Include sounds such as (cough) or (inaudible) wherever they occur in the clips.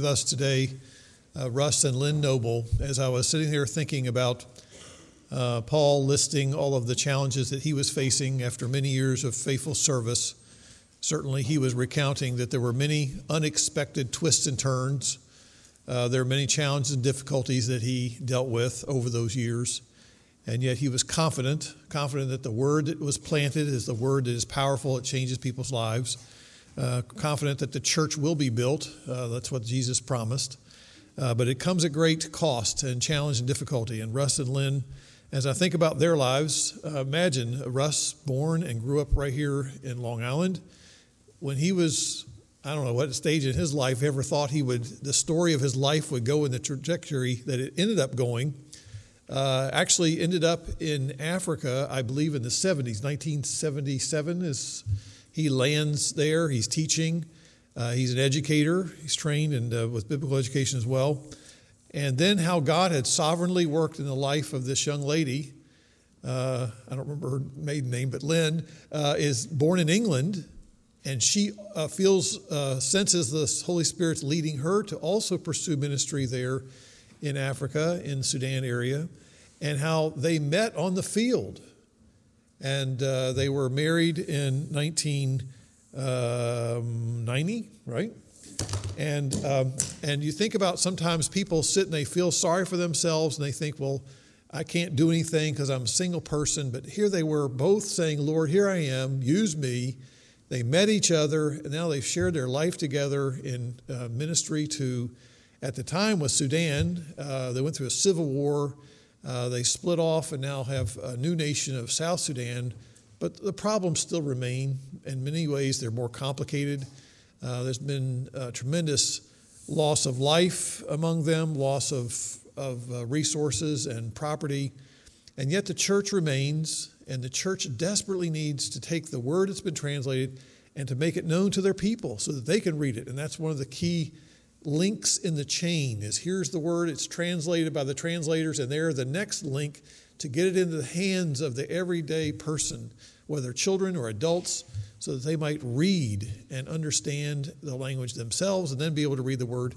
with us today, uh, Russ and Lynn Noble, as I was sitting there thinking about uh, Paul listing all of the challenges that he was facing after many years of faithful service. Certainly, he was recounting that there were many unexpected twists and turns. Uh, there are many challenges and difficulties that he dealt with over those years. And yet, he was confident, confident that the word that was planted is the word that is powerful, it changes people's lives uh, confident that the church will be built. Uh, that's what Jesus promised. Uh, but it comes at great cost and challenge and difficulty. And Russ and Lynn, as I think about their lives, uh, imagine Russ born and grew up right here in Long Island. When he was, I don't know what stage in his life ever thought he would, the story of his life would go in the trajectory that it ended up going. Uh, actually ended up in Africa, I believe, in the 70s. 1977 is he lands there, he's teaching, uh, he's an educator, he's trained and uh, with biblical education as well. And then how God had sovereignly worked in the life of this young lady. Uh, I don't remember her maiden name, but Lynn uh, is born in England, and she uh, feels, uh, senses the Holy Spirit's leading her to also pursue ministry there in Africa, in Sudan area, and how they met on the field and uh, they were married in 1990, um, right? And um, and you think about sometimes people sit and they feel sorry for themselves and they think, well, I can't do anything because I'm a single person. But here they were both saying, Lord, here I am, use me. They met each other, and now they've shared their life together in uh, ministry to, at the time, was Sudan. Uh, they went through a civil war. Uh, they split off and now have a new nation of South Sudan, but the problems still remain. In many ways, they're more complicated. Uh, there's been tremendous loss of life among them, loss of, of uh, resources and property, and yet the church remains, and the church desperately needs to take the word that's been translated and to make it known to their people so that they can read it. And that's one of the key links in the chain is here's the word it's translated by the translators and they're the next link to get it into the hands of the everyday person whether children or adults so that they might read and understand the language themselves and then be able to read the word.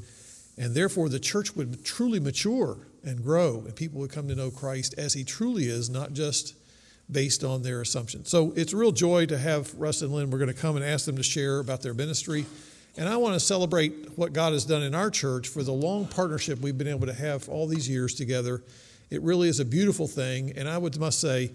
And therefore the church would truly mature and grow and people would come to know christ as he truly is not just based on their assumptions. So it's a real joy to have russ and lynn. We're going to come and ask them to share about their ministry and I want to celebrate what God has done in our church for the long partnership we've been able to have all these years together. It really is a beautiful thing. And I would must say,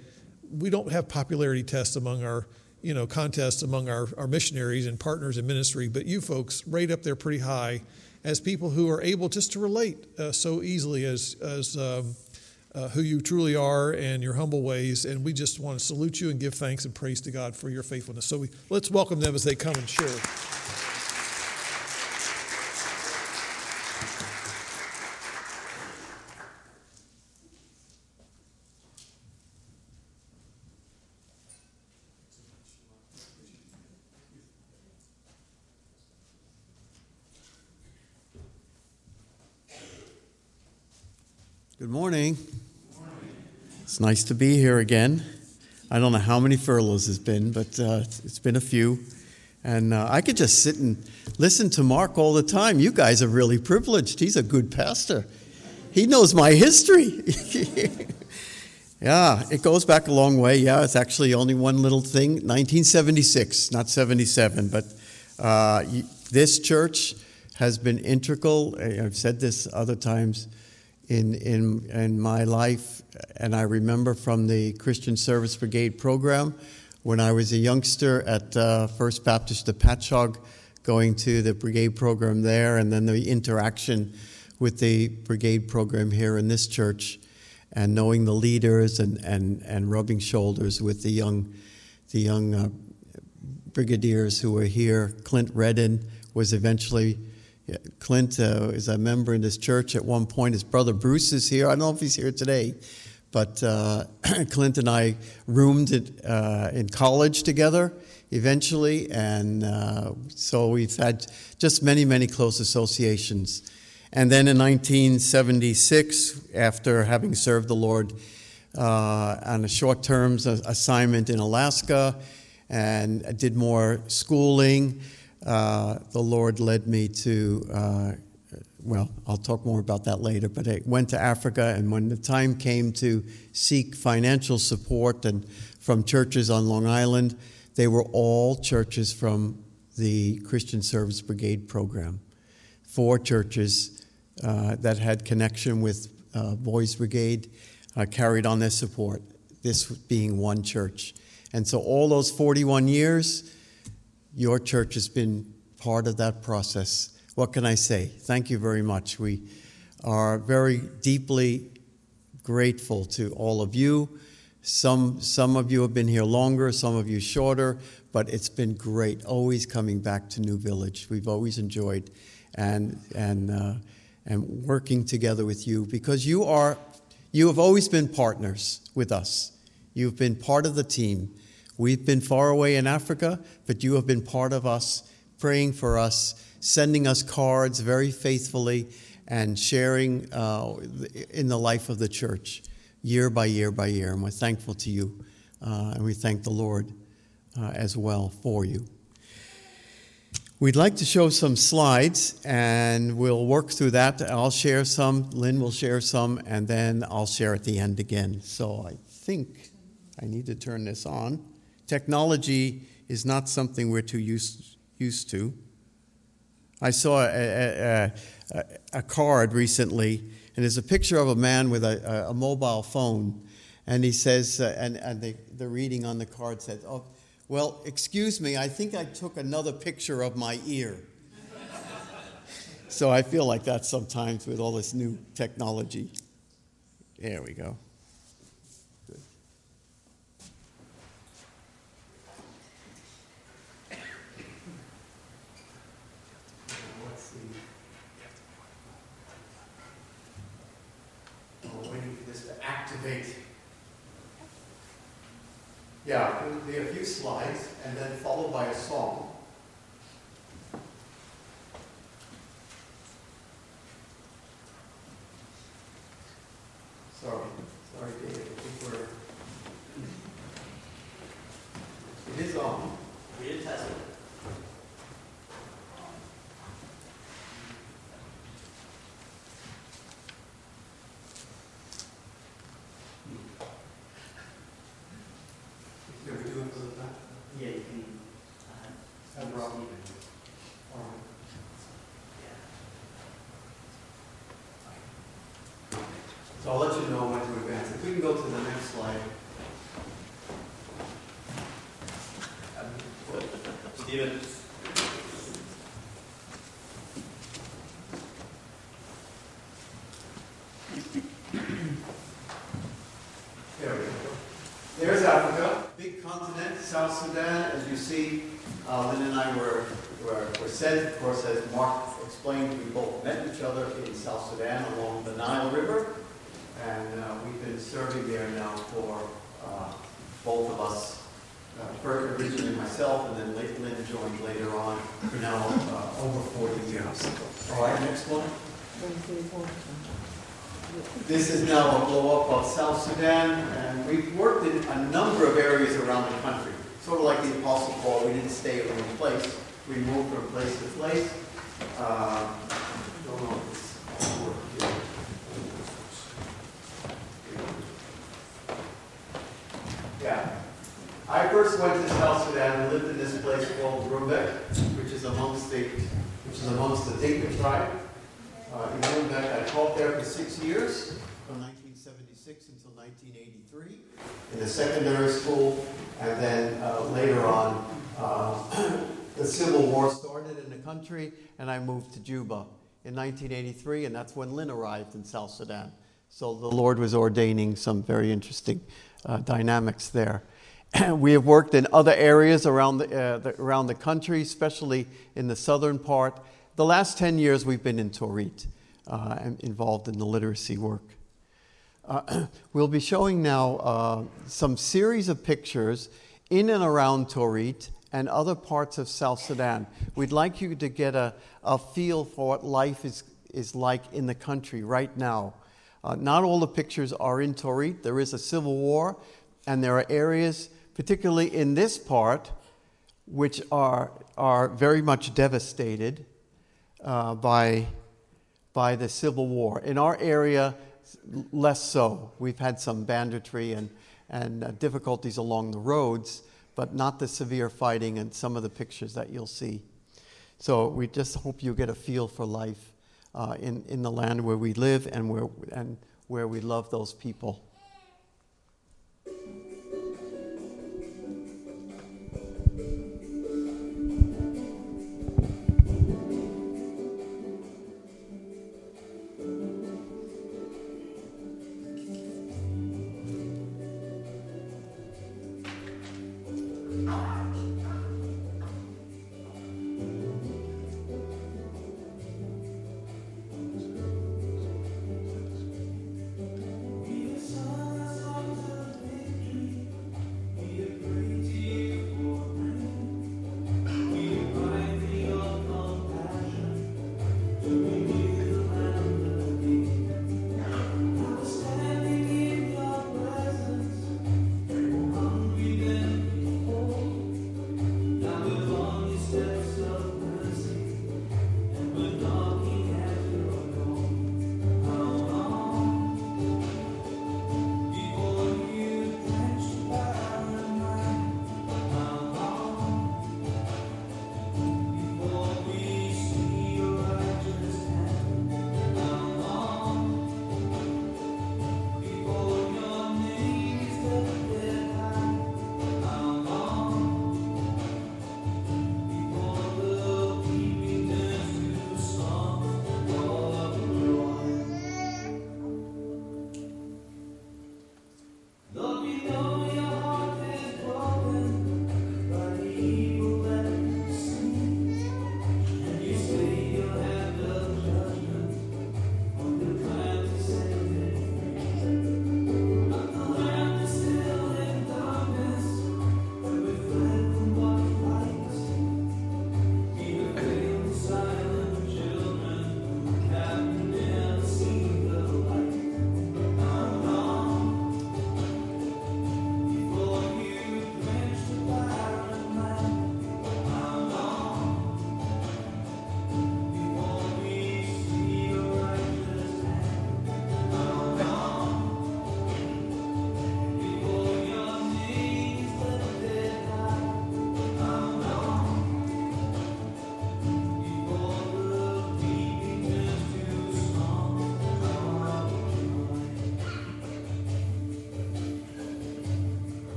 we don't have popularity tests among our, you know, contests among our, our missionaries and partners in ministry, but you folks rate up there pretty high as people who are able just to relate uh, so easily as, as um, uh, who you truly are and your humble ways. And we just want to salute you and give thanks and praise to God for your faithfulness. So we, let's welcome them as they come and share. Good morning. It's nice to be here again. I don't know how many furloughs it's been, but uh, it's been a few. And uh, I could just sit and listen to Mark all the time. You guys are really privileged. He's a good pastor. He knows my history. (laughs) yeah, it goes back a long way. Yeah, it's actually only one little thing 1976, not 77. But uh, this church has been integral. I've said this other times in, in, in my life. And I remember from the Christian Service Brigade program when I was a youngster at uh, First Baptist Patchogue, going to the brigade program there, and then the interaction with the brigade program here in this church, and knowing the leaders and, and, and rubbing shoulders with the young, the young uh, brigadiers who were here. Clint Redden was eventually yeah, Clint uh, is a member in this church at one point. His brother Bruce is here. I don't know if he's here today, but uh, (clears throat) Clint and I roomed uh, in college together eventually, and uh, so we've had just many, many close associations. And then in 1976, after having served the Lord uh, on a short term assignment in Alaska and did more schooling, uh, the Lord led me to uh, well, I'll talk more about that later, but I went to Africa, and when the time came to seek financial support and from churches on Long Island, they were all churches from the Christian Service Brigade program. Four churches uh, that had connection with uh, Boys Brigade uh, carried on their support, this being one church. And so, all those 41 years, your church has been part of that process. What can I say? Thank you very much. We are very deeply grateful to all of you. Some, some of you have been here longer, some of you shorter, but it's been great always coming back to New Village. We've always enjoyed and, and, uh, and working together with you because you, are, you have always been partners with us. You've been part of the team. We've been far away in Africa, but you have been part of us, praying for us, sending us cards very faithfully, and sharing uh, in the life of the church year by year by year. And we're thankful to you, uh, and we thank the Lord uh, as well for you. We'd like to show some slides, and we'll work through that. I'll share some, Lynn will share some, and then I'll share at the end again. So I think I need to turn this on. Technology is not something we're too used, used to. I saw a, a, a, card recently, and there's a picture of a man with a, a mobile phone, and he says, uh, and, and the, the reading on the card says, oh, well, excuse me, I think I took another picture of my ear. (laughs) so I feel like that sometimes with all this new technology. There we go. Yeah, there will be a few slides and then followed by a song. Sorry, sorry, David. I think we're. It is on. We did test it. Can we do it for the back? Yeah, you can. uh, Have Rob. Steven. All right. Yeah. So I'll let you know when to advance. If we can go to the next slide. Steven? There we go. There's Africa, big continent, South Sudan. As you see, uh, Lynn and I were, were, were sent, of course, as Mark explained, we both met each other in South Sudan along the Nile River. And uh, we've been serving there now for uh, both of us. Uh, originally myself, and then Lynn Lynn joined later on, for now uh, over 40 years. All right, next one. This is now a blow-up of South Sudan, and we've worked in a number of areas around the country. Sort of like the Apostle Paul, we didn't stay at one place. We moved from place to place. Uh, don't know if this will work here. Yeah. I first went to South Sudan and lived in this place called Rumbek, which is amongst the, which is amongst the Dinka tribe. Uh, in Rumbek, I taught there for six years, from 1976 until 1983, in the secondary school, and then uh, later on, uh, (clears throat) the Civil War started in the country, and I moved to Juba in 1983, and that's when Lynn arrived in South Sudan. So the Lord was ordaining some very interesting uh, dynamics there. (clears throat) we have worked in other areas around the, uh, the, around the country, especially in the southern part. The last 10 years, we've been in Torit uh, involved in the literacy work. Uh, (clears throat) we'll be showing now uh, some series of pictures in and around Torit and other parts of South Sudan. We'd like you to get a, a feel for what life is, is like in the country right now. Uh, not all the pictures are in Torit. There is a civil war, and there are areas, particularly in this part, which are, are very much devastated uh, by, by the Civil War. In our area, less so. We've had some banditry and, and uh, difficulties along the roads, but not the severe fighting and some of the pictures that you'll see. So we just hope you get a feel for life uh, in, in the land where we live and where, and where we love those people.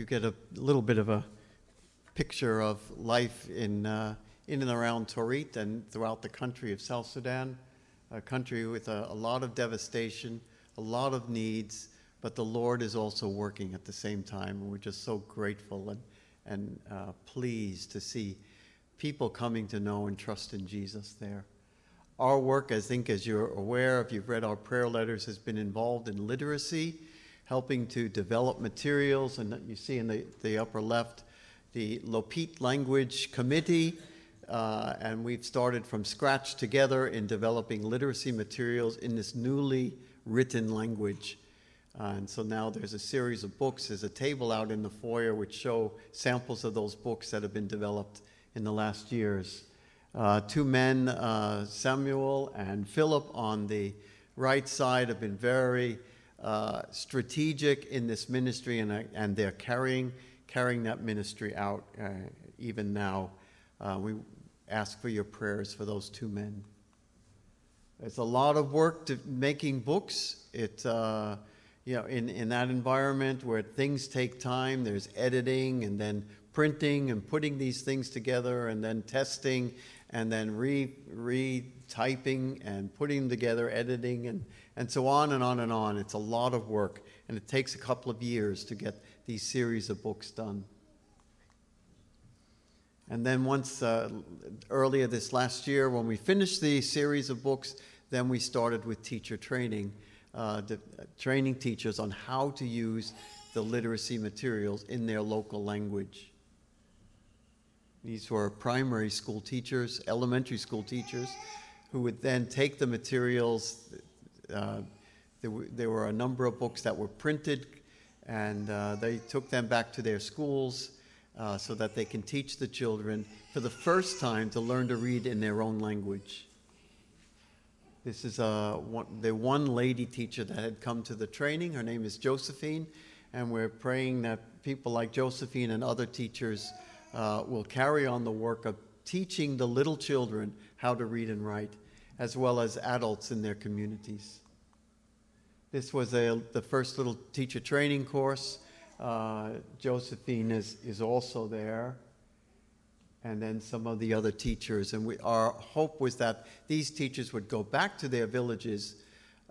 You get a little bit of a picture of life in, uh, in and around Torit and throughout the country of South Sudan, a country with a, a lot of devastation, a lot of needs, but the Lord is also working at the same time. And we're just so grateful and, and uh, pleased to see people coming to know and trust in Jesus there. Our work, I think, as you're aware, if you've read our prayer letters, has been involved in literacy helping to develop materials. And you see in the, the upper left the Lopit Language Committee. Uh, and we've started from scratch together in developing literacy materials in this newly written language. Uh, and so now there's a series of books. There's a table out in the foyer which show samples of those books that have been developed in the last years. Uh, two men, uh, Samuel and Philip, on the right side, have been very uh, strategic in this ministry, and, uh, and they're carrying, carrying that ministry out uh, even now. Uh, we ask for your prayers for those two men. It's a lot of work to making books. It, uh, you know, in, in that environment where things take time, there's editing and then printing and putting these things together and then testing and then re retyping and putting together, editing and, and so on and on and on. It's a lot of work, and it takes a couple of years to get these series of books done. And then once uh, earlier this last year, when we finished the series of books, then we started with teacher training, uh, the, uh, training teachers on how to use the literacy materials in their local language. These were primary school teachers, elementary school teachers, who would then take the materials. Uh, there, were, there, were, a number of books that were printed, and uh, they took them back to their schools uh, so that they can teach the children for the first time to learn to read in their own language. This is uh, one, the one lady teacher that had come to the training. Her name is Josephine, and we're praying that people like Josephine and other teachers uh, will carry on the work of teaching the little children how to read and write, as well as adults in their communities. This was a, the first little teacher training course. Uh, Josephine is, is also there, and then some of the other teachers. And we, our hope was that these teachers would go back to their villages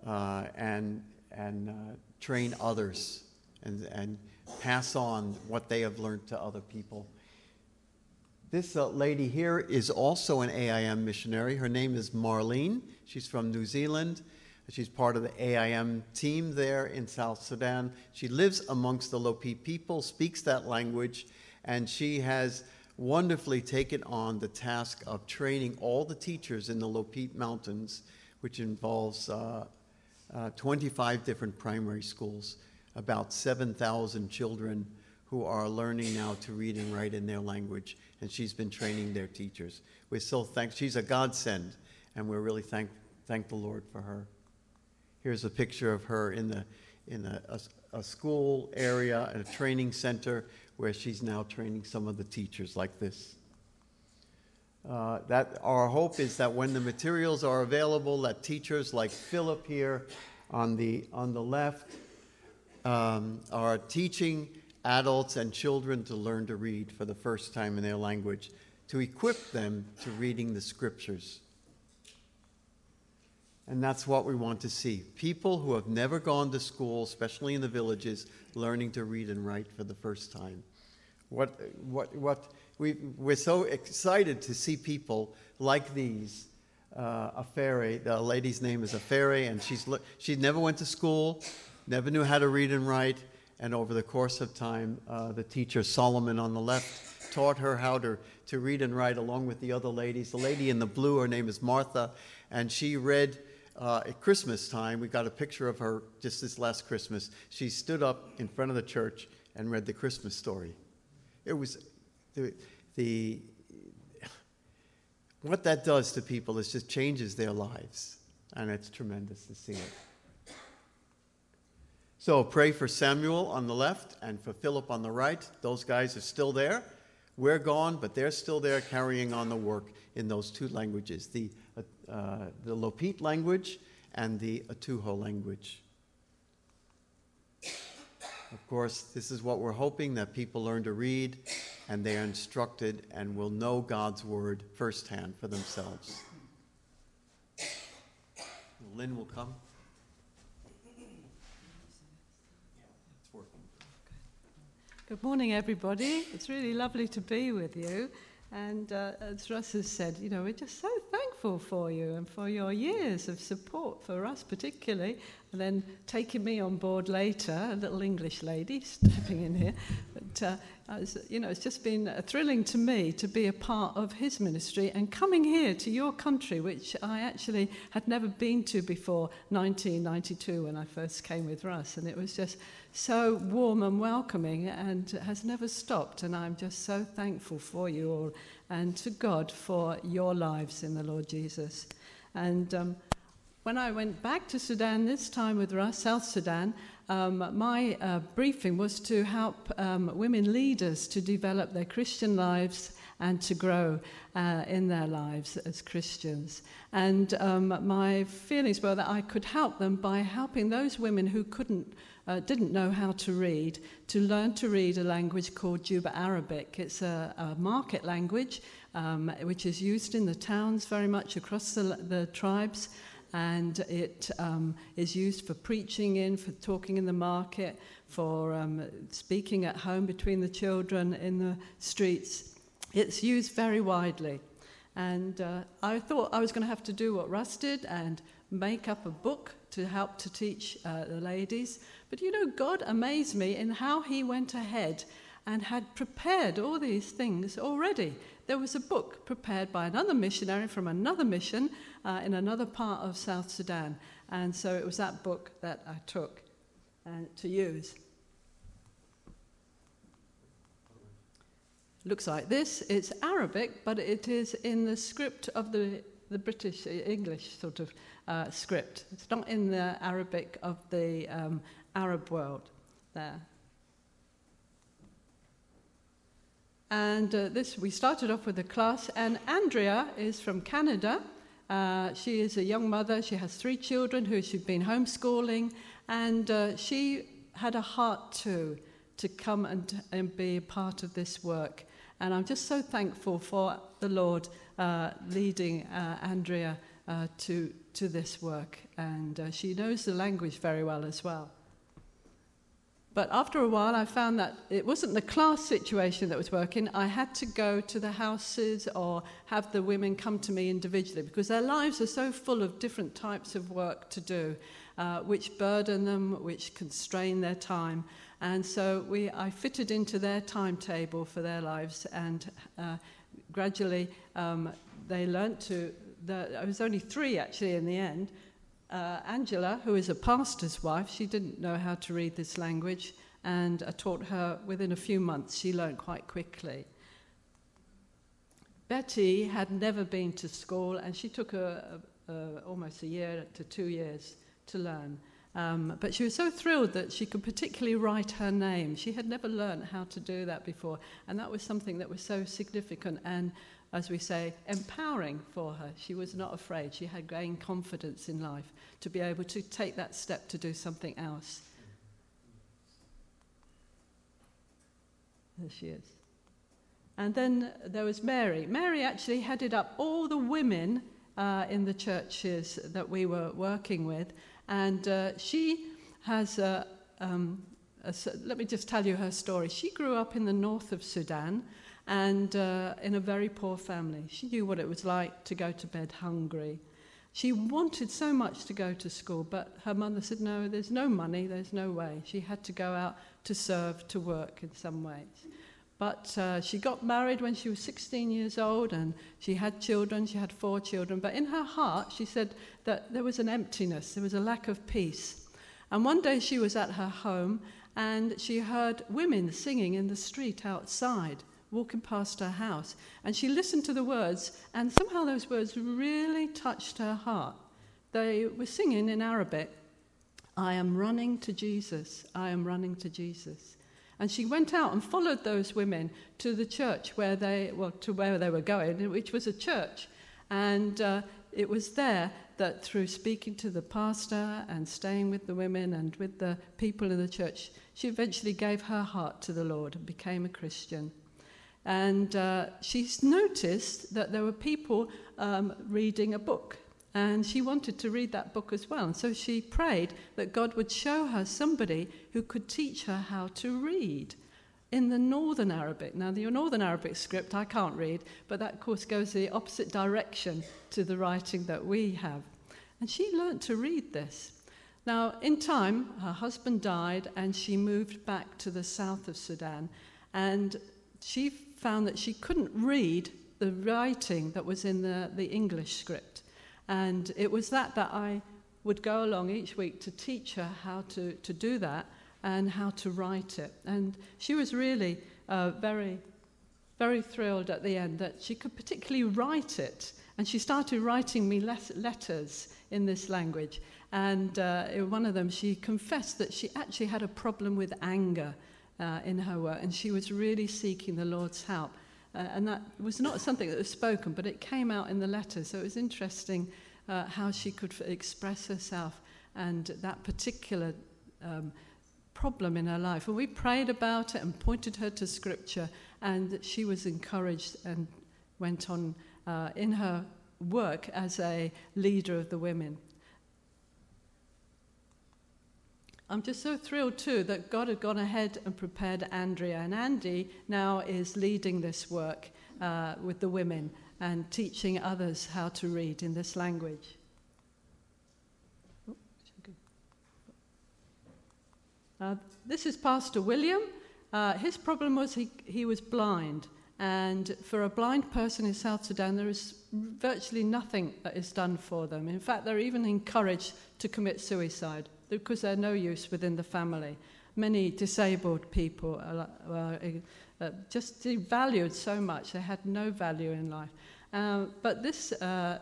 uh, and, and uh, train others and, and pass on what they have learned to other people. This uh, lady here is also an AIM missionary. Her name is Marlene. She's from New Zealand. She's part of the AIM team there in South Sudan. She lives amongst the Lopit people, speaks that language, and she has wonderfully taken on the task of training all the teachers in the Lopit Mountains, which involves uh, uh, 25 different primary schools, about 7,000 children who are learning now to read and write in their language, and she's been training their teachers. We're so thankful. She's a godsend, and we're really thank, thank the Lord for her. Here's a picture of her in, the, in a, a, a school area, a training center, where she's now training some of the teachers like this. Uh, that our hope is that when the materials are available, that teachers like Philip here on the on the left um, are teaching adults and children to learn to read for the first time in their language, to equip them to reading the scriptures. And that's what we want to see. People who have never gone to school, especially in the villages, learning to read and write for the first time. What, what, what we, we're so excited to see people like these. Uh, Afere, the lady's name is Afere, and she's, she never went to school, never knew how to read and write. And over the course of time, uh, the teacher, Solomon on the left, taught her how to, to read and write along with the other ladies. The lady in the blue, her name is Martha, and she read uh, at Christmas time, we got a picture of her just this last Christmas. She stood up in front of the church and read the Christmas story. It was the, the what that does to people is just changes their lives, and it's tremendous to see it. So pray for Samuel on the left and for Philip on the right. Those guys are still there. We're gone, but they're still there carrying on the work in those two languages the uh, the Lopit language and the Atuho language. Of course, this is what we're hoping that people learn to read and they are instructed and will know God's word firsthand for themselves. Lynn will come. Good morning, everybody. It's really lovely to be with you. And uh, as Russ has said, you know, we're just so thankful for you and for your years of support for us, particularly, and then taking me on board later, a little English lady stepping in here. But, uh, was, you know, it's just been thrilling to me to be a part of his ministry and coming here to your country, which I actually had never been to before 1992 when I first came with Russ. And it was just so warm and welcoming and has never stopped. And I'm just so thankful for you all and to God for your lives in the Lord Jesus. And um, when I went back to Sudan this time with South Sudan, um, my uh, briefing was to help um, women leaders to develop their Christian lives and to grow uh, in their lives as Christians. And um, my feelings were that I could help them by helping those women who couldn't. Uh, didn't know how to read, to learn to read a language called Juba Arabic. It's a, a market language um, which is used in the towns very much across the, the tribes and it um, is used for preaching in, for talking in the market, for um, speaking at home between the children in the streets. It's used very widely. And uh, I thought I was going to have to do what Russ did and make up a book to help to teach uh, the ladies. But you know, God amazed me in how He went ahead and had prepared all these things already there was a book prepared by another missionary from another mission uh, in another part of South Sudan. And so it was that book that I took uh, to use. Looks like this. It's Arabic, but it is in the script of the, the British uh, English sort of uh, script. It's not in the Arabic of the um, Arab world there. And uh, this, we started off with a class, and Andrea is from Canada. Uh, she is a young mother. She has three children who she's been homeschooling, and uh, she had a heart too to come and, and be a part of this work. And I'm just so thankful for the Lord uh, leading uh, Andrea uh, to, to this work. And she knows the language very well as well. But after a while, I found that it wasn't the class situation that was working. I had to go to the houses or have the women come to me individually because their lives are so full of different types of work to do, uh, which burden them, which constrain their time. And so we, I fitted into their timetable for their lives, and uh, gradually um, they learnt to. The, I was only three actually in the end uh, Angela, who is a pastor's wife, she didn't know how to read this language, and I taught her within a few months. She learned quite quickly. Betty had never been to school, and she took a, a, a, almost a year to two years to learn. Um, but she was so thrilled that she could particularly write her name. She had never learned how to do that before, and that was something that was so significant and as we say, empowering for her. She was not afraid. She had gained confidence in life to be able to take that step to do something else. There she is. And then there was Mary. Mary actually headed up all the women uh, in the churches that we were working with. And uh, she has a, um, a, let me just tell you her story. She grew up in the north of Sudan and uh, in a very poor family. She knew what it was like to go to bed hungry. She wanted so much to go to school, but her mother said, No, there's no money, there's no way. She had to go out to serve, to work in some ways. But uh, she got married when she was 16 years old and she had children, she had four children. But in her heart, she said that there was an emptiness, there was a lack of peace. And one day she was at her home and she heard women singing in the street outside walking past her house. And she listened to the words, and somehow those words really touched her heart. They were singing in Arabic, I am running to Jesus, I am running to Jesus. And she went out and followed those women to the church where they, well, to where they were going, which was a church. And uh, it was there that through speaking to the pastor and staying with the women and with the people in the church, she eventually gave her heart to the Lord and became a Christian. And uh, she's noticed that there were people um, reading a book. And she wanted to read that book as well. And so she prayed that God would show her somebody who could teach her how to read in the Northern Arabic. Now, the Northern Arabic script I can't read, but that, of course, goes the opposite direction to the writing that we have. And she learnt to read this. Now, in time, her husband died and she moved back to the south of Sudan. And she found that she couldn't read the writing that was in the, the English script. And it was that that I would go along each week to teach her how to, to do that and how to write it. And she was really uh, very, very thrilled at the end that she could particularly write it. And she started writing me let- letters in this language. And uh, in one of them, she confessed that she actually had a problem with anger uh, in her work, and she was really seeking the Lord's help. Uh, and that was not something that was spoken, but it came out in the letter. So it was interesting uh, how she could f- express herself and that particular um, problem in her life. And we prayed about it and pointed her to Scripture, and she was encouraged and went on uh, in her work as a leader of the women. I'm just so thrilled too that God had gone ahead and prepared Andrea, and Andy now is leading this work uh, with the women and teaching others how to read in this language. Uh, this is Pastor William. Uh, his problem was he, he was blind, and for a blind person in South Sudan, there is virtually nothing that is done for them. In fact, they're even encouraged to commit suicide because they're no use within the family. Many disabled people are, uh, just devalued so much, they had no value in life. Uh, but this, uh,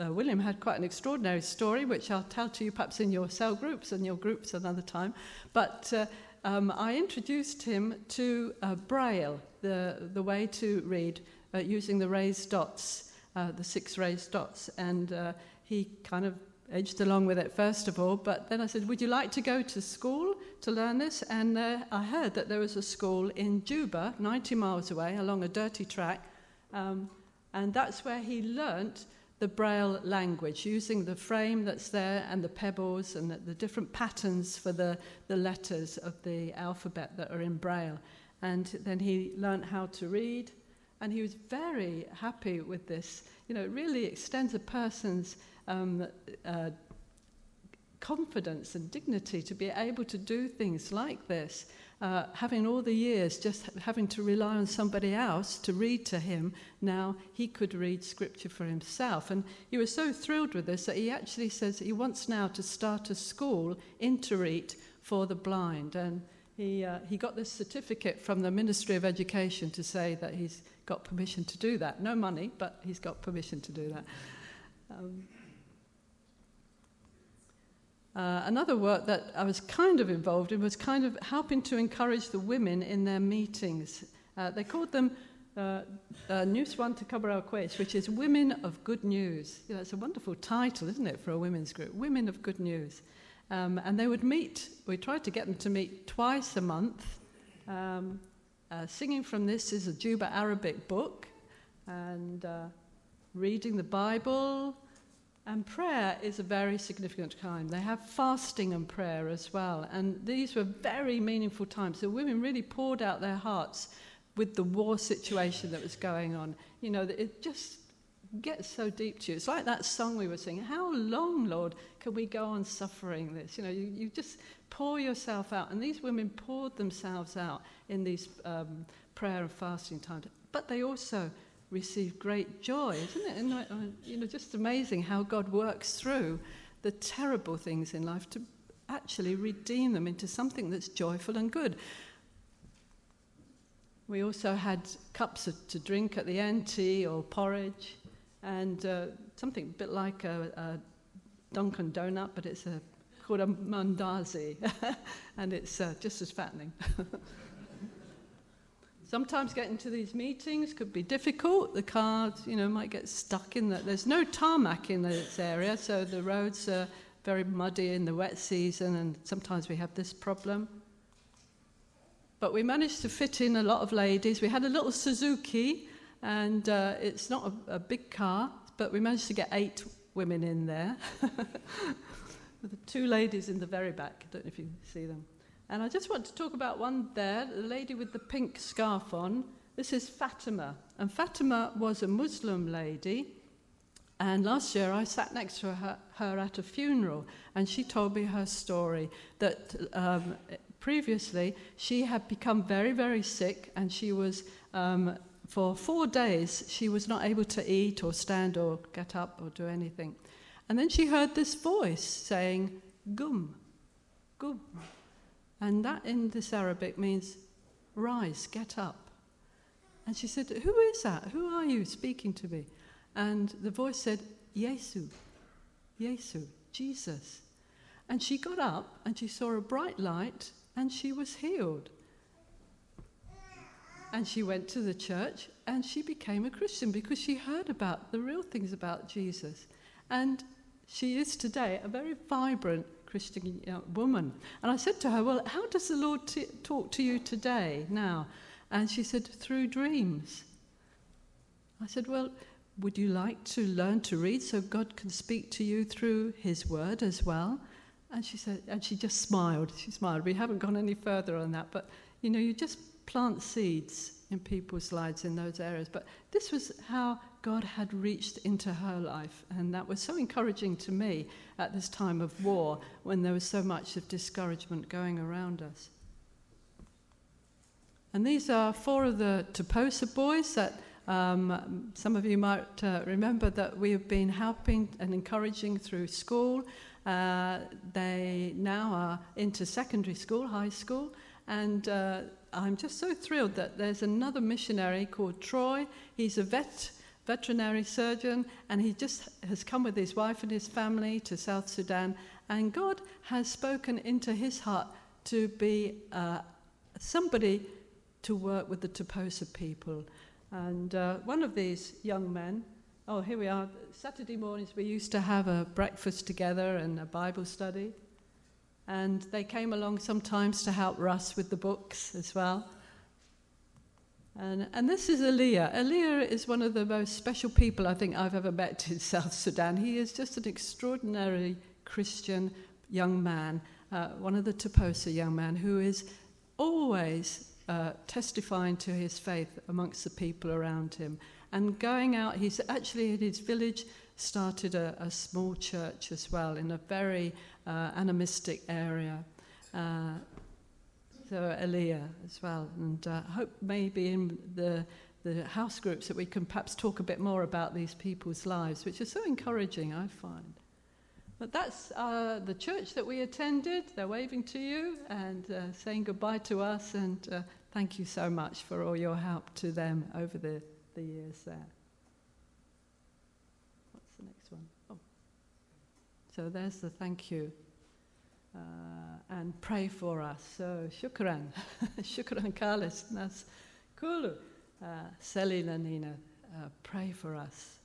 uh, William had quite an extraordinary story, which I'll tell to you perhaps in your cell groups and your groups another time. But uh, um, I introduced him to uh, Braille, the, the way to read using the raised dots, the six raised dots. And he kind of edged along with it first of all, but then I said, Would you like to go to school to learn this? And uh, I heard that there was a school in Juba, 90 miles away, along a dirty track, um, and that's where he learnt the Braille language, using the frame that's there and the pebbles and the, the different patterns for the, the letters of the alphabet that are in Braille. And then he learnt how to read, and he was very happy with this. You know, it really extends a person's um, uh, confidence and dignity to be able to do things like this. Uh, having all the years just having to rely on somebody else to read to him, now he could read scripture for himself. And he was so thrilled with this that he actually says he wants now to start a school, in Torit, for the blind. And he, uh, he got this certificate from the Ministry of Education to say that he's got permission to do that. No money, but he's got permission to do that. Um, uh, another work that I was kind of involved in was kind of helping to encourage the women in their meetings. Uh, they called them uh, uh, our quest, which is Women of Good News. You know, it's a wonderful title, isn't it, for a women's group? Women of Good News. Um, and they would meet, we tried to get them to meet twice a month. Um, uh, singing from this is a Juba Arabic book, and uh, reading the Bible, and prayer is a very significant time. They have fasting and prayer as well. And these were very meaningful times. The women really poured out their hearts with the war situation that was going on. You know, it just gets so deep to you. It's like that song we were singing. How long, Lord, can we go on suffering this? You know, you, you just pour yourself out. And these women poured themselves out in these um, prayer and fasting times. But they also receive great joy, isn't it? And, uh, you know, just amazing how God works through the terrible things in life to actually redeem them into something that's joyful and good. We also had cups of, to drink at the end, tea or porridge, and uh, something a bit like a, a Dunkin' Donut, but it's a, called a mandazi, (laughs) and it's uh, just as fattening. (laughs) Sometimes getting to these meetings could be difficult. The cars, you know, might get stuck in that. There's no tarmac in this area, so the roads are very muddy in the wet season, and sometimes we have this problem. But we managed to fit in a lot of ladies. We had a little Suzuki, and uh, it's not a, a big car, but we managed to get eight women in there. (laughs) The two ladies in the very back. I don't know if you see them. And I just want to talk about one there, the lady with the pink scarf on. This is Fatima. And Fatima was a Muslim lady And last year I sat next to her, her at a funeral, and she told me her story that um, previously she had become very, very sick, and she was, um, for four days, she was not able to eat or stand or get up or do anything. And then she heard this voice saying, Gum, gum. And that in this Arabic means rise, get up. And she said, Who is that? Who are you speaking to me? And the voice said, Yesu, Yesu, Jesus. And she got up and she saw a bright light and she was healed. And she went to the church and she became a Christian because she heard about the real things about Jesus. And she is today a very vibrant Christian uh, woman. And I said to her, Well, how does the Lord t- talk to you today, now? And she said, Through dreams. I said, Well, would you like to learn to read so God can speak to you through His Word as well? And she said, and she just smiled. She smiled. We haven't gone any further on that, but you know, you just plant seeds in people's lives in those areas. But this was how God had reached into her life, and that was so encouraging to me at this time of war when there was so much of discouragement going around us. And these are four of the Toposa boys that um, some of you might uh, remember that we have been helping and encouraging through school. Uh, they now are into secondary school, high school, and uh, I'm just so thrilled that there's another missionary called Troy. He's a vet, veterinary surgeon, and he just has come with his wife and his family to South Sudan. And God has spoken into his heart to be uh, somebody to work with the Toposa people. And uh, one of these young men, oh, here we are. Saturday mornings we used to have a breakfast together and a Bible study. And they came along sometimes to help Russ with the books as well. And, and this is Elia. Elia is one of the most special people I think I've ever met (laughs) in South Sudan. He is just an extraordinary Christian young man, uh, one of the Toposa young men who is always uh, testifying to his faith amongst the people around him. And going out, he's actually in his village started a, a small church as well in a very uh, animistic area. Uh, Elia as well, and uh, hope maybe in the the house groups that we can perhaps talk a bit more about these people's lives, which is so encouraging, I find. But that's uh, the church that we attended. They're waving to you and uh, saying goodbye to us, and uh, thank you so much for all your help to them over the, the years there. What's the next one? Oh. So there's the thank you. Uh, and pray for us. So shukran. (laughs) shukran kalis nas kulu. Uh, Selina Nina, uh, pray for us.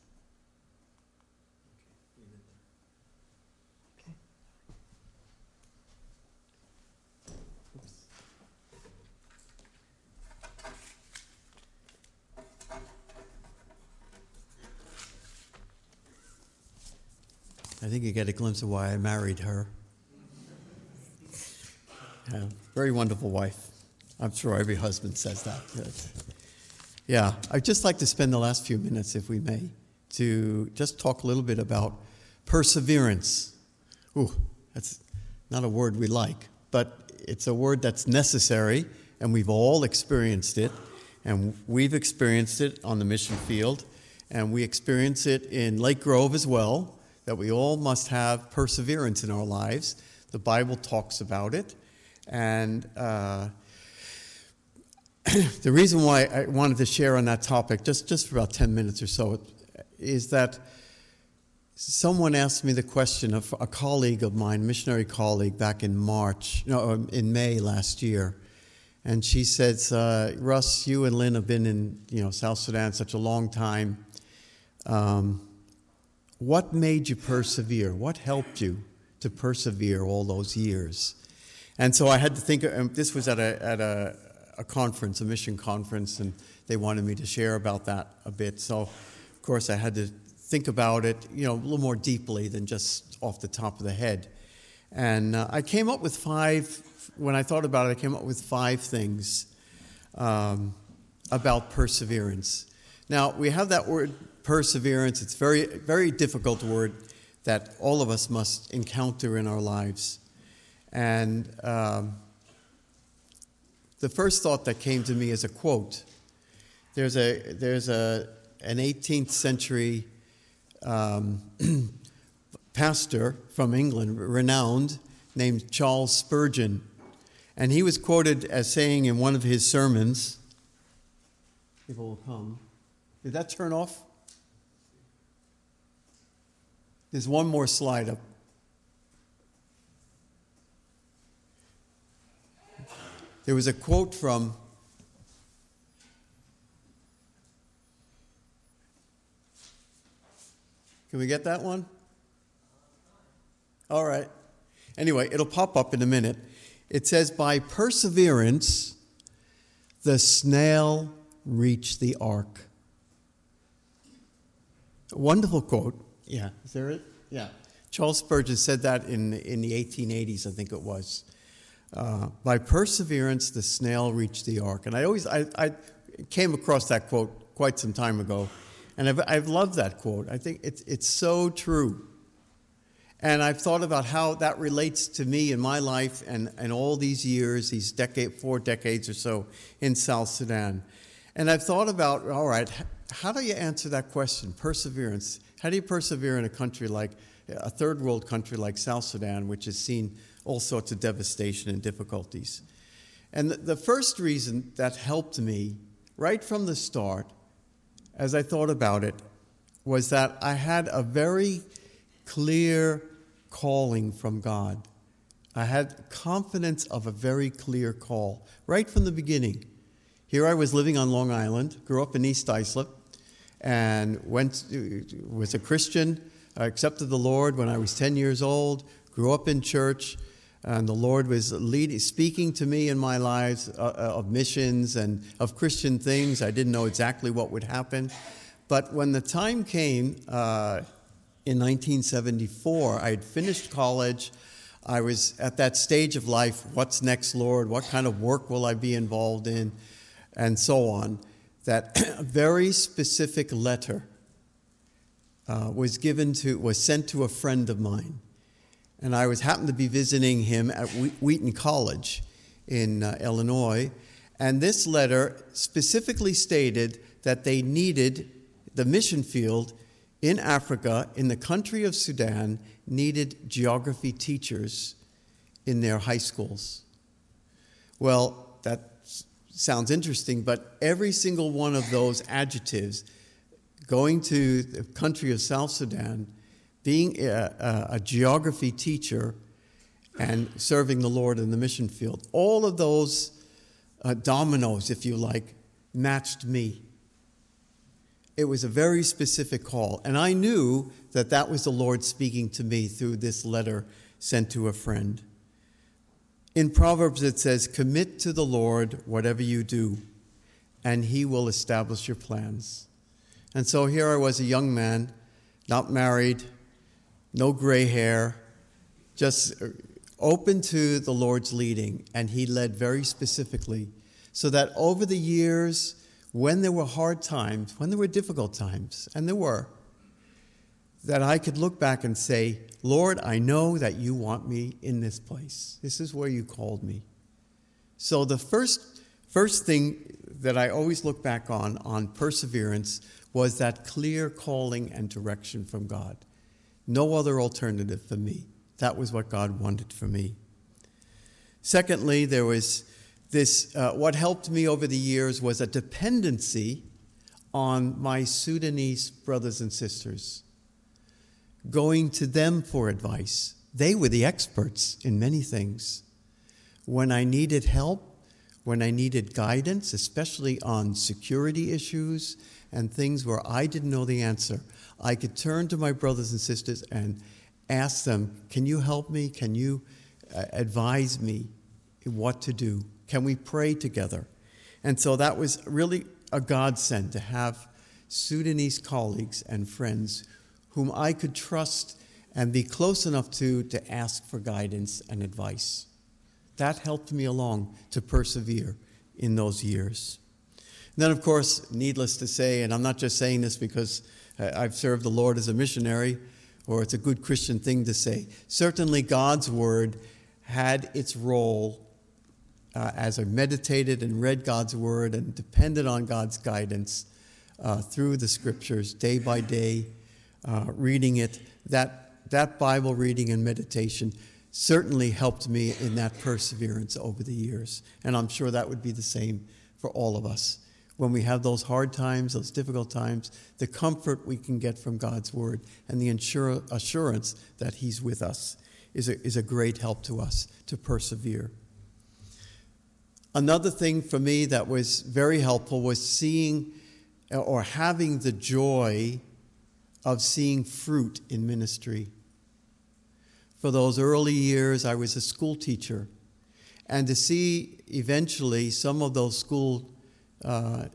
I think you get a glimpse of why I married her. Yeah, very wonderful wife. I'm sure every husband says that. Yeah, I'd just like to spend the last few minutes, if we may, to just talk a little bit about perseverance. Ooh, that's not a word we like, but it's a word that's necessary, and we've all experienced it, and we've experienced it on the mission field, and we experience it in Lake Grove as well that we all must have perseverance in our lives. The Bible talks about it. And uh, (clears throat) the reason why I wanted to share on that topic, just, just for about 10 minutes or so, is that someone asked me the question of a colleague of mine, missionary colleague, back in March, no, um, in May last year. And she says, uh, Russ, you and Lynn have been in you know, South Sudan such a long time. Um, what made you persevere? What helped you to persevere all those years? And so I had to think, um, this was at, a, at a, a conference, a mission conference, and they wanted me to share about that a bit. So, of course, I had to think about it, you know, a little more deeply than just off the top of the head. And uh, I came up with five, when I thought about it, I came up with five things um, about perseverance. Now, we have that word perseverance. It's very, very difficult word that all of us must encounter in our lives. And um, the first thought that came to me is a quote. There's a there's a an 18th century um, (clears throat) pastor from England, renowned, named Charles Spurgeon, and he was quoted as saying in one of his sermons. People will come. Did that turn off? There's one more slide up. There was a quote from Can we get that one? All right. Anyway, it'll pop up in a minute. It says, By perseverance, the snail reached the ark. A wonderful quote. Yeah, is there it? Yeah. Charles Spurgeon said that in, in the 1880s, I think it was. Uh, by perseverance, the snail reached the ark. And I always, I, I came across that quote quite some time ago. And I've, I've loved that quote. I think it's, it's so true. And I've thought about how that relates to me in my life and, and all these years, these decade, four decades or so in South Sudan. And I've thought about, all right, how do you answer that question? Perseverance. How do you persevere in a country like a third world country like South Sudan, which has seen all sorts of devastation and difficulties? And the, first reason that helped me right from the start, as I thought about it, was that I had a very clear calling from God. I had confidence of a very clear call right from the beginning. Here I was living on Long Island, grew up in East Islip, and went was a Christian. I accepted the Lord when I was 10 years old. Grew up in church, and the Lord was leading, speaking to me in my lives uh, uh, of missions and of Christian things. I didn't know exactly what would happen, but when the time came uh, in 1974, I had finished college. I was at that stage of life. What's next, Lord? What kind of work will I be involved in? and so on, that (clears throat) very specific letter uh, was given to, was sent to a friend of mine. And I was happened to be visiting him at Wheaton College in uh, Illinois. And this letter specifically stated that they needed the mission field in Africa, in the country of Sudan, needed geography teachers in their high schools. Well, that sounds interesting, but every single one of those adjectives, going to the country of South Sudan, being a, a, geography teacher, and serving the Lord in the mission field, all of those uh, dominoes, if you like, matched me. It was a very specific call, and I knew that that was the Lord speaking to me through this letter sent to a friend. In Proverbs, it says, Commit to the Lord whatever you do, and he will establish your plans. And so here I was, a young man, not married, no gray hair, just uh, open to the Lord's leading, and he led very specifically. So that over the years, when there were hard times, when there were difficult times, and there were, that I could look back and say, Lord, I know that you want me in this place. This is where you called me. So the first, first thing that I always look back on, on perseverance, was that clear calling and direction from God. No other alternative for me. That was what God wanted for me. Secondly, there was this, uh, what helped me over the years was a dependency on my Sudanese brothers and sisters going to them for advice. They were the experts in many things. When I needed help, when I needed guidance, especially on security issues and things where I didn't know the answer, I could turn to my brothers and sisters and ask them, Can you help me? Can you uh, advise me what to do? Can we pray together? And so that was really a godsend to have Sudanese colleagues and friends whom I could trust and be close enough to to ask for guidance and advice. That helped me along to persevere in those years. Then, of course, needless to say, and I'm not just saying this because I've served the Lord as a missionary or it's a good Christian thing to say. Certainly, God's Word had its role uh, as I meditated and read God's Word and depended on God's guidance uh, through the Scriptures day by day, uh, reading it. That, that Bible reading and meditation certainly helped me in that perseverance over the years. And I'm sure that would be the same for all of us. When we have those hard times, those difficult times, the comfort we can get from God's Word and the assurance that He's with us is a, is a great help to us to persevere. Another thing for me that was very helpful was seeing or having the joy of seeing fruit in ministry for those early years, I was a school teacher. And to see eventually some of those school uh,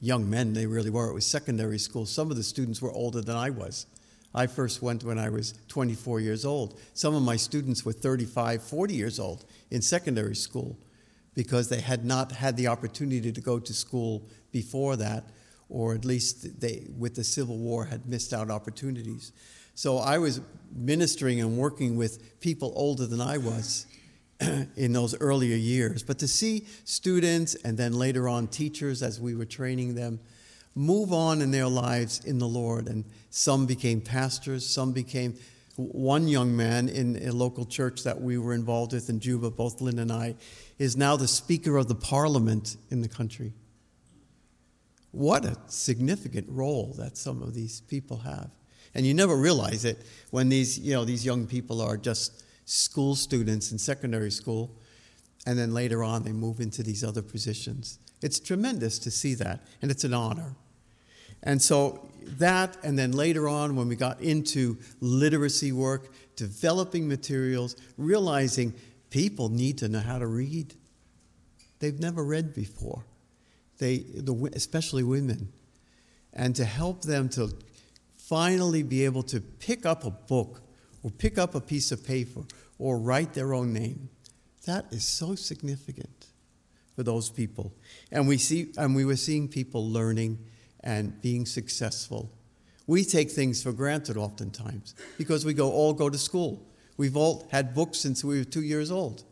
young men, they really were, it was secondary school. Some of the students were older than I was. I first went when I was 24 years old. Some of my students were 35, 40 years old in secondary school because they had not had the opportunity to go to school before that, or at least they, with the Civil War, had missed out opportunities. So I was ministering and working with people older than I was (clears throat) in those earlier years. But to see students and then later on teachers as we were training them move on in their lives in the Lord, and some became pastors, some became. One young man in a local church that we were involved with in Juba, both Lynn and I, is now the Speaker of the Parliament in the country. What a significant role that some of these people have. And you never realize it when these, you know, these young people are just school students in secondary school, and then later on they move into these other positions. It's tremendous to see that, and it's an honor. And so that, and then later on when we got into literacy work, developing materials, realizing people need to know how to read. They've never read before, they, the, especially women. And to help them to finally be able to pick up a book or pick up a piece of paper or write their own name. That is so significant for those people. And we see and we were seeing people learning and being successful. We take things for granted oftentimes because we go all go to school. We've all had books since we were 2 years old.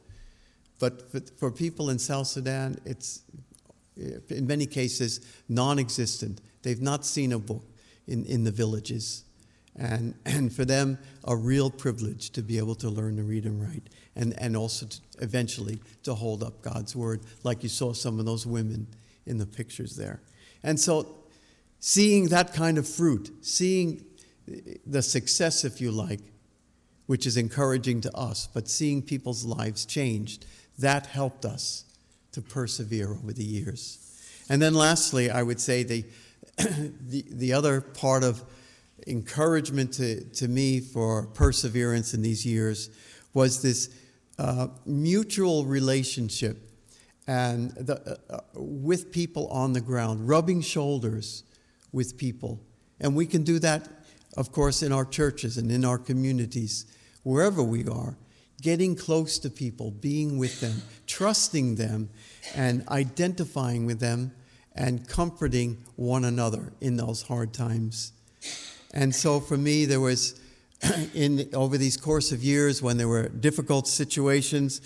But for, for people in South Sudan, it's in many cases non existent. They've not seen a book in, in the villages. And, (clears throat) and for them, a real privilege to be able to learn to read and write, and, and also to, eventually to hold up God's word, like you saw some of those women in the pictures there. And so, seeing that kind of fruit, seeing the success, if you like, which is encouraging to us, but seeing people's lives changed, that helped us to persevere over the years. And then, lastly, I would say the (clears throat) the, the other part of encouragement to, to me for perseverance in these years was this uh, mutual relationship and the, uh, with people on the ground, rubbing shoulders with people. And we can do that, of course, in our churches and in our communities, wherever we are, getting close to people, being with them, trusting them, and identifying with them and comforting one another in those hard times. And so for me, there was, (clears throat) in over these course of years, when there were difficult situations,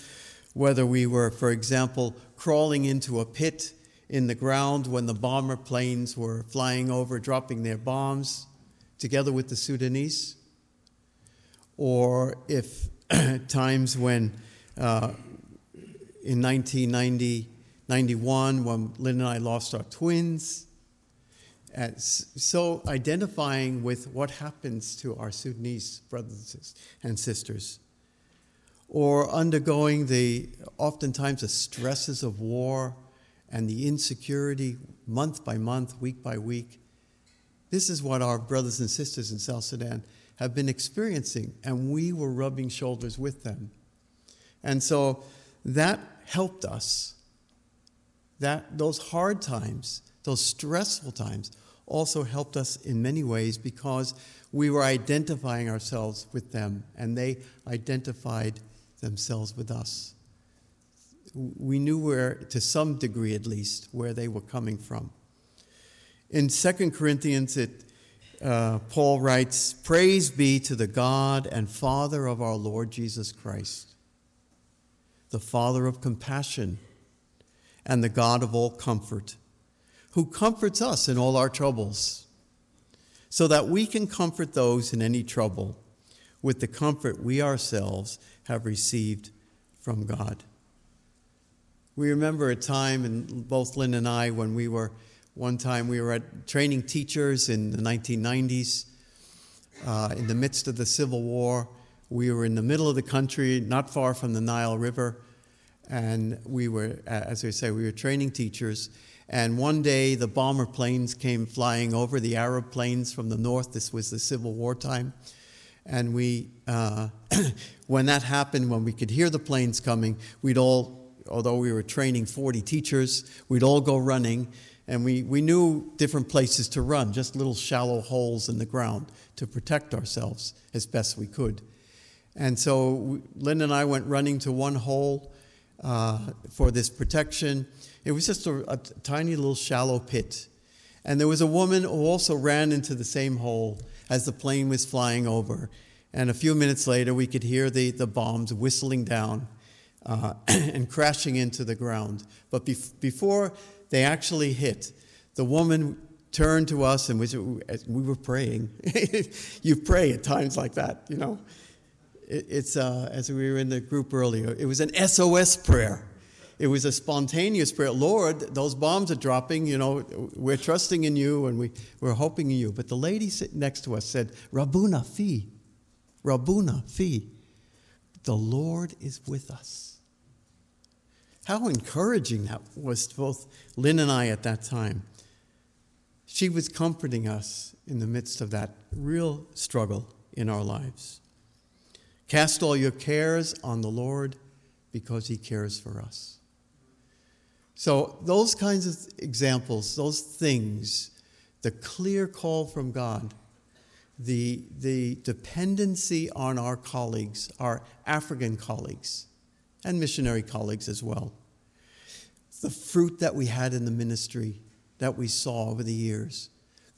whether we were, for example, crawling into a pit in the ground when the bomber planes were flying over, dropping their bombs together with the Sudanese, or if (clears throat) times when uh, in 1990, 91 when Lynn and I lost our twins. So identifying with what happens to our Sudanese brothers and sisters, or undergoing the oftentimes the stresses of war and the insecurity month by month, week by week. This is what our brothers and sisters in South Sudan have been experiencing, and we were rubbing shoulders with them. And so that helped us that those hard times, those stressful times, also helped us in many ways because we were identifying ourselves with them and they identified themselves with us. we knew where, to some degree at least, where they were coming from. In 2 Corinthians, it, uh, Paul writes, Praise be to the God and Father of our Lord Jesus Christ, the Father of compassion and the God of all comfort, who comforts us in all our troubles, so that we can comfort those in any trouble with the comfort we ourselves have received from God. We remember a time, and both Lynn and I, when we were one time we were at training teachers in the 1990s, uh, in the midst of the Civil War. We were in the middle of the country, not far from the Nile River, and we were, as I say, we were training teachers. And one day the bomber planes came flying over the Arab planes from the north. This was the Civil War time. And we, uh, (clears throat) when that happened, when we could hear the planes coming, we'd all, although we were training 40 teachers, we'd all go running and we, we knew different places to run, just little shallow holes in the ground to protect ourselves as best we could. And so Lynn and I went running to one hole uh, for this protection. It was just a, a tiny little shallow pit. And there was a woman who also ran into the same hole as the plane was flying over. And a few minutes later, we could hear the, the bombs whistling down uh, (clears throat) and crashing into the ground. But bef- before they actually hit. The woman turned to us and we, we were praying. (laughs) you pray at times like that, you know. It, it's, uh, as we were in the group earlier, it was an SOS prayer. It was a spontaneous prayer. Lord, those bombs are dropping, you know, we're trusting in you and we, we're hoping in you. But the lady sitting next to us said, Rabuna fi, Rabuna fi. The Lord is with us. How encouraging that was to both Lynn and I at that time. She was comforting us in the midst of that real struggle in our lives. Cast all your cares on the Lord because he cares for us. So, those kinds of examples, those things, the clear call from God, the, the dependency on our colleagues, our African colleagues, and missionary colleagues as well. The fruit that we had in the ministry that we saw over the years,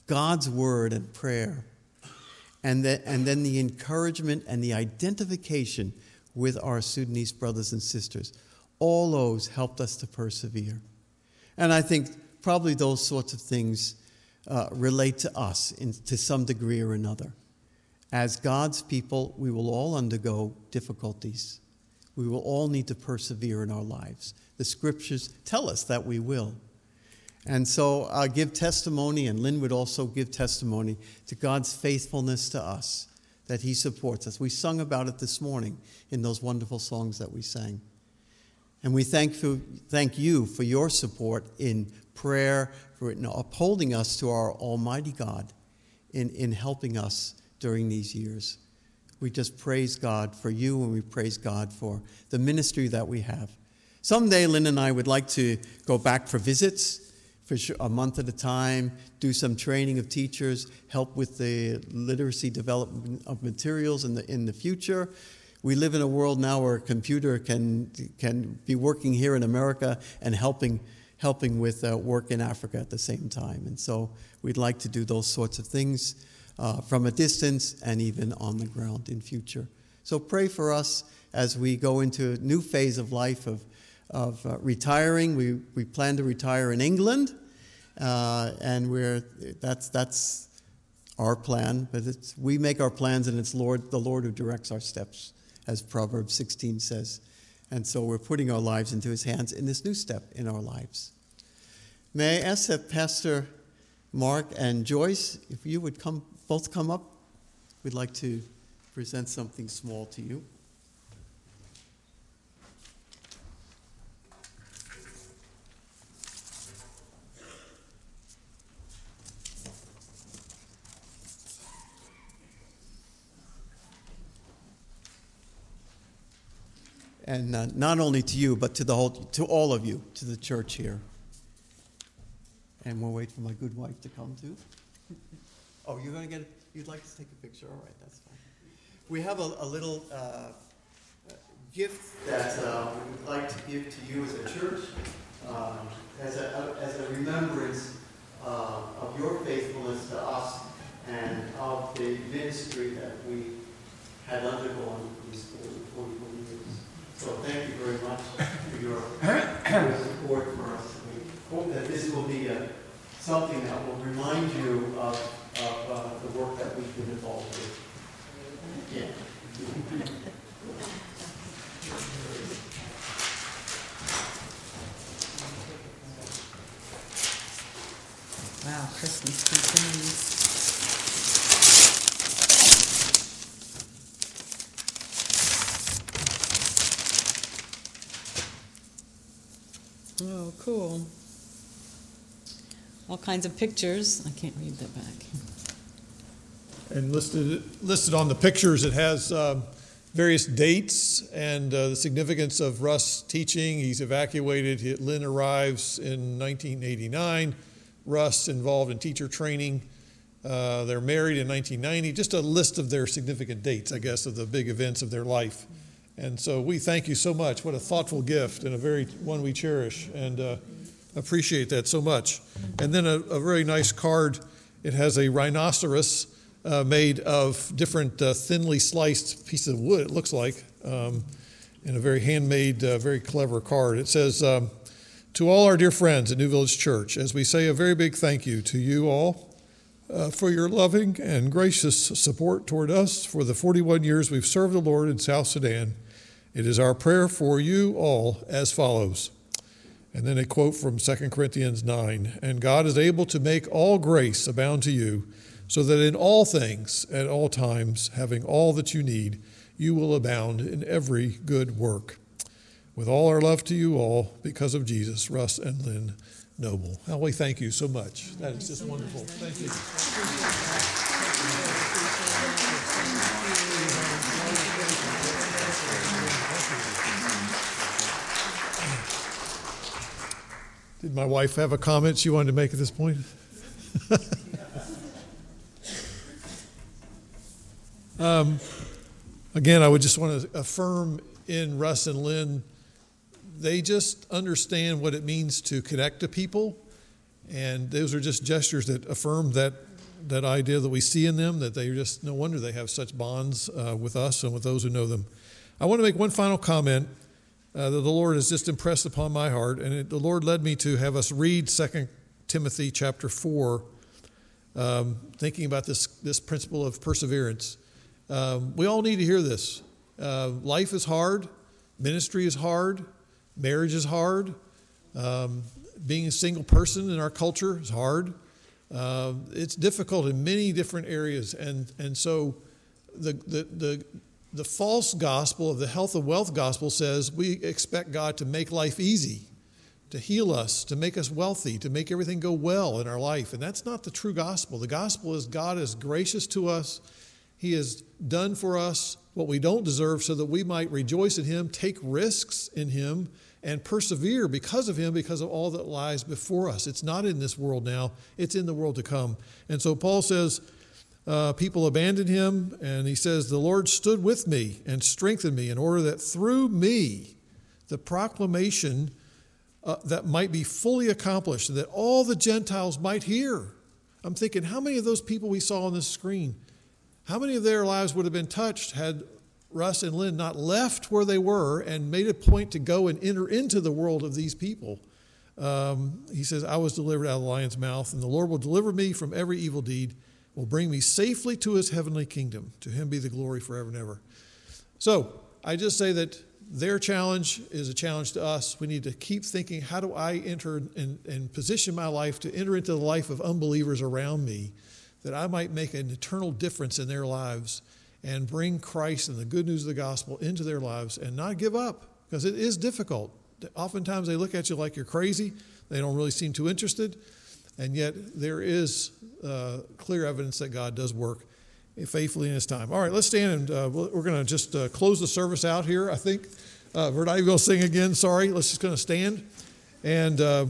God's word and prayer, and, the, and then the encouragement and the identification with our Sudanese brothers and sisters. All those helped us to persevere. And I think probably those sorts of things uh, relate to us in, to some degree or another. As God's people, we will all undergo difficulties. We will all need to persevere in our lives. The scriptures tell us that we will. And so I give testimony, and Lynn would also give testimony to God's faithfulness to us, that He supports us. We sung about it this morning in those wonderful songs that we sang. And we thank, for, thank you for your support in prayer, for upholding us to our Almighty God, in, in helping us during these years we just praise God for you and we praise God for the ministry that we have. Someday, Lynn and I would like to go back for visits for a month at a time, do some training of teachers, help with the literacy development of materials in the, in the future. We live in a world now where a computer can, can be working here in America and helping, helping with uh, work in Africa at the same time. And so we'd like to do those sorts of things uh, from a distance and even on the ground in future. So pray for us as we go into a new phase of life of, of uh, retiring. We, we plan to retire in England, uh, and we're, that's, that's our plan. But it's, we make our plans, and it's Lord, the Lord who directs our steps, as Proverbs 16 says. And so we're putting our lives into his hands in this new step in our lives. May I ask that Pastor Mark and Joyce, if you would come both come up. We'd like to present something small to you. And uh, not only to you, but to the whole, to all of you, to the church here. And we'll wait for my good wife to come too. (laughs) Oh, you're going to get, you'd like to take a picture? All right, that's fine. We have a, a little uh, gift that uh, we would like to give. to you as a church um, as, a, as a remembrance uh, of your faithfulness to us and of the ministry that we had undergone these 40, 44 years. So thank you very much for your, (coughs) your support for us. We hope that this will be a, something that will remind you of, of uh, the work that we've been involved with. Yeah. Wow, Christmas continues. Oh, cool. All kinds of pictures. I can't read that back. And listed, listed on the pictures, it has um, various dates and uh, the significance of Russ teaching. He's evacuated. He- Lynn arrives in 1989. Russ involved in teacher training. Uh, they're married in 1990. Just a list of their significant dates, I guess, of the big events of their life. And so we thank you so much. What a thoughtful gift and a very one we cherish and uh, appreciate that so much. And then a, a very nice card. It has a rhinoceros uh, made of different uh, thinly sliced pieces of wood, it looks like, um, in a very handmade, uh, very clever card. It says, um, To all our dear friends at New Village Church, as we say a very big thank you to you all uh, for your loving and gracious support toward us for the 41 years we've served the Lord in South Sudan. It is our prayer for you all as follows. And then a quote from 2 Corinthians 9 And God is able to make all grace abound to you, so that in all things, at all times, having all that you need, you will abound in every good work. With all our love to you all, because of Jesus, Russ and Lynn Noble. How we thank you so much. That is just wonderful. Thank you. Did my wife have a comment she wanted to make at this point? (laughs) um, again, I would just want to affirm in Russ and Lynn, they just understand what it means to connect to people. And those are just gestures that affirm that, that idea that we see in them, that they just, no wonder they have such bonds uh, with us and with those who know them. I want to make one final comment uh, that the Lord has just impressed upon my heart, and it, the Lord led me to have us read 2 Timothy chapter 4, um, thinking about this, this principle of perseverance. Um, we all need to hear this. Uh, life is hard, ministry is hard, marriage is hard, um, being a single person in our culture is hard. Uh, it's difficult in many different areas, and, and so the, the, the the false gospel of the health and wealth gospel says we expect God to make life easy, to heal us, to make us wealthy, to make everything go well in our life. And that's not the true gospel. The gospel is God is gracious to us. He has done for us what we don't deserve so that we might rejoice in Him, take risks in Him, and persevere because of Him, because of all that lies before us. It's not in this world now, it's in the world to come. And so Paul says, uh, people abandoned him, and he says, The Lord stood with me and strengthened me in order that through me the proclamation uh, that might be fully accomplished, and that all the Gentiles might hear. I'm thinking, how many of those people we saw on this screen, how many of their lives would have been touched had Russ and Lynn not left where they were and made a point to go and enter into the world of these people? Um, he says, I was delivered out of the lion's mouth, and the Lord will deliver me from every evil deed will bring me safely to his heavenly kingdom. To him be the glory forever and ever. So I just say that their challenge is a challenge to us. We need to keep thinking how do I enter and, and position my life to enter into the life of unbelievers around me that I might make an eternal difference in their lives and bring Christ and the good news of the gospel into their lives and not give up because it is difficult. Oftentimes they look at you like you're crazy, they don't really seem too interested. And yet, there is uh, clear evidence that God does work faithfully in His time. All right, let's stand and uh, we're going to just uh, close the service out here, I think. Uh, we're not even going to sing again, sorry. Let's just going to stand. And uh,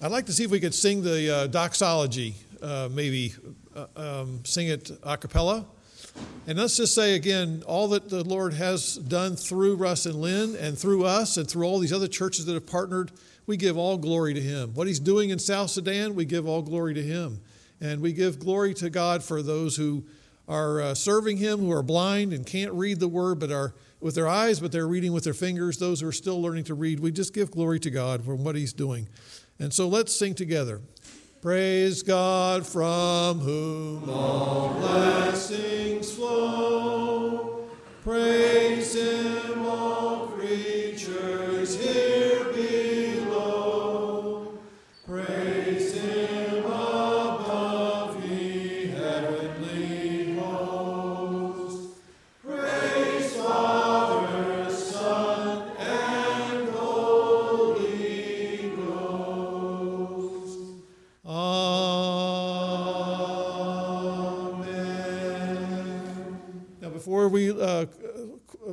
I'd like to see if we could sing the uh, doxology, uh, maybe um, sing it a cappella. And let's just say again, all that the Lord has done through Russ and Lynn and through us and through all these other churches that have partnered, we give all glory to Him. What He's doing in South Sudan, we give all glory to Him. And we give glory to God for those who are uh, serving Him, who are blind and can't read the Word, but are with their eyes, but they're reading with their fingers. Those who are still learning to read, we just give glory to God for what He's doing. And so let's sing together. Praise God from whom all blessings flow. Praise Him, all creatures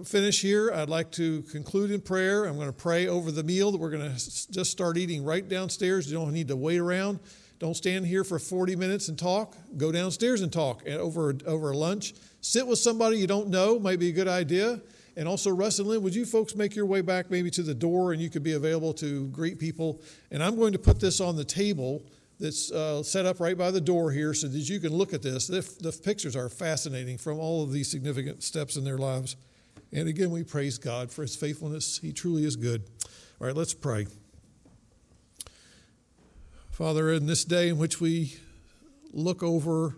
finish here, I'd like to conclude in prayer. I'm going to pray over the meal that we're going to just start eating right downstairs. You don't need to wait around. Don't stand here for 40 minutes and talk. Go downstairs and talk and over over lunch. Sit with somebody you don't know might be a good idea. And also, Russ and Lynn, would you folks make your way back maybe to the door and you could be available to greet people? And I'm going to put this on the table that's uh, set up right by the door here so that you can look at this. The, the pictures are fascinating from all of these significant steps in their lives. And again, we praise God for his faithfulness. He truly is good. All right, let's pray. Father, in this day in which we look over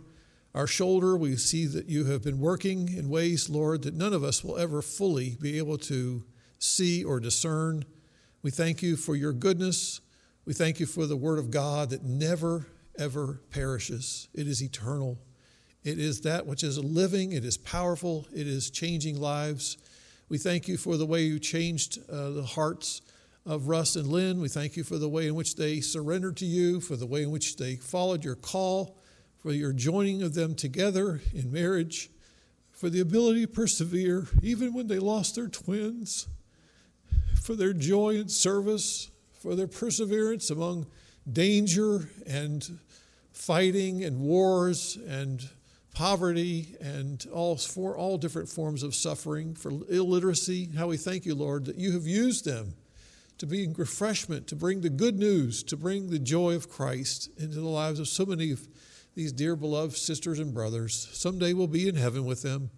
our shoulder, we see that you have been working in ways, Lord, that none of us will ever fully be able to see or discern. We thank you for your goodness. We thank you for the word of God that never, ever perishes. It is eternal. It is that which is living, it is powerful, it is changing lives. We thank you for the way you changed uh, the hearts of Russ and Lynn. We thank you for the way in which they surrendered to you, for the way in which they followed your call, for your joining of them together in marriage, for the ability to persevere even when they lost their twins, for their joy and service, for their perseverance among danger and fighting and wars and poverty and all for all different forms of suffering, for illiteracy. How we thank you, Lord, that you have used them to be refreshment, to bring the good news, to bring the joy of Christ into the lives of so many of these dear beloved sisters and brothers. Someday we'll be in heaven with them.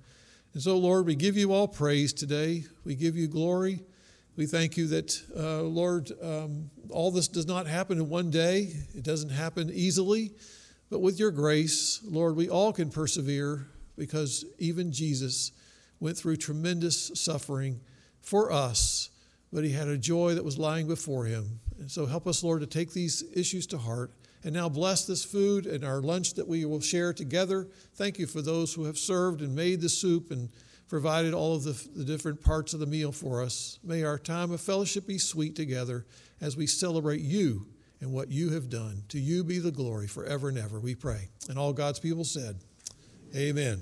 And so, Lord, we give you all praise today. We give you glory. We thank you that, uh, Lord, um, all this does not happen in one day. It doesn't happen easily. But with your grace, Lord, we all can persevere because even Jesus went through tremendous suffering for us, but he had a joy that was lying before him. And so help us, Lord, to take these issues to heart. And now bless this food and our lunch that we will share together. Thank you for those who have served and made the soup and provided all of the, the different parts of the meal for us. May our time of fellowship be sweet together as we celebrate you and what you have done. To you be the glory forever and ever, we pray. And all God's people said, Amen.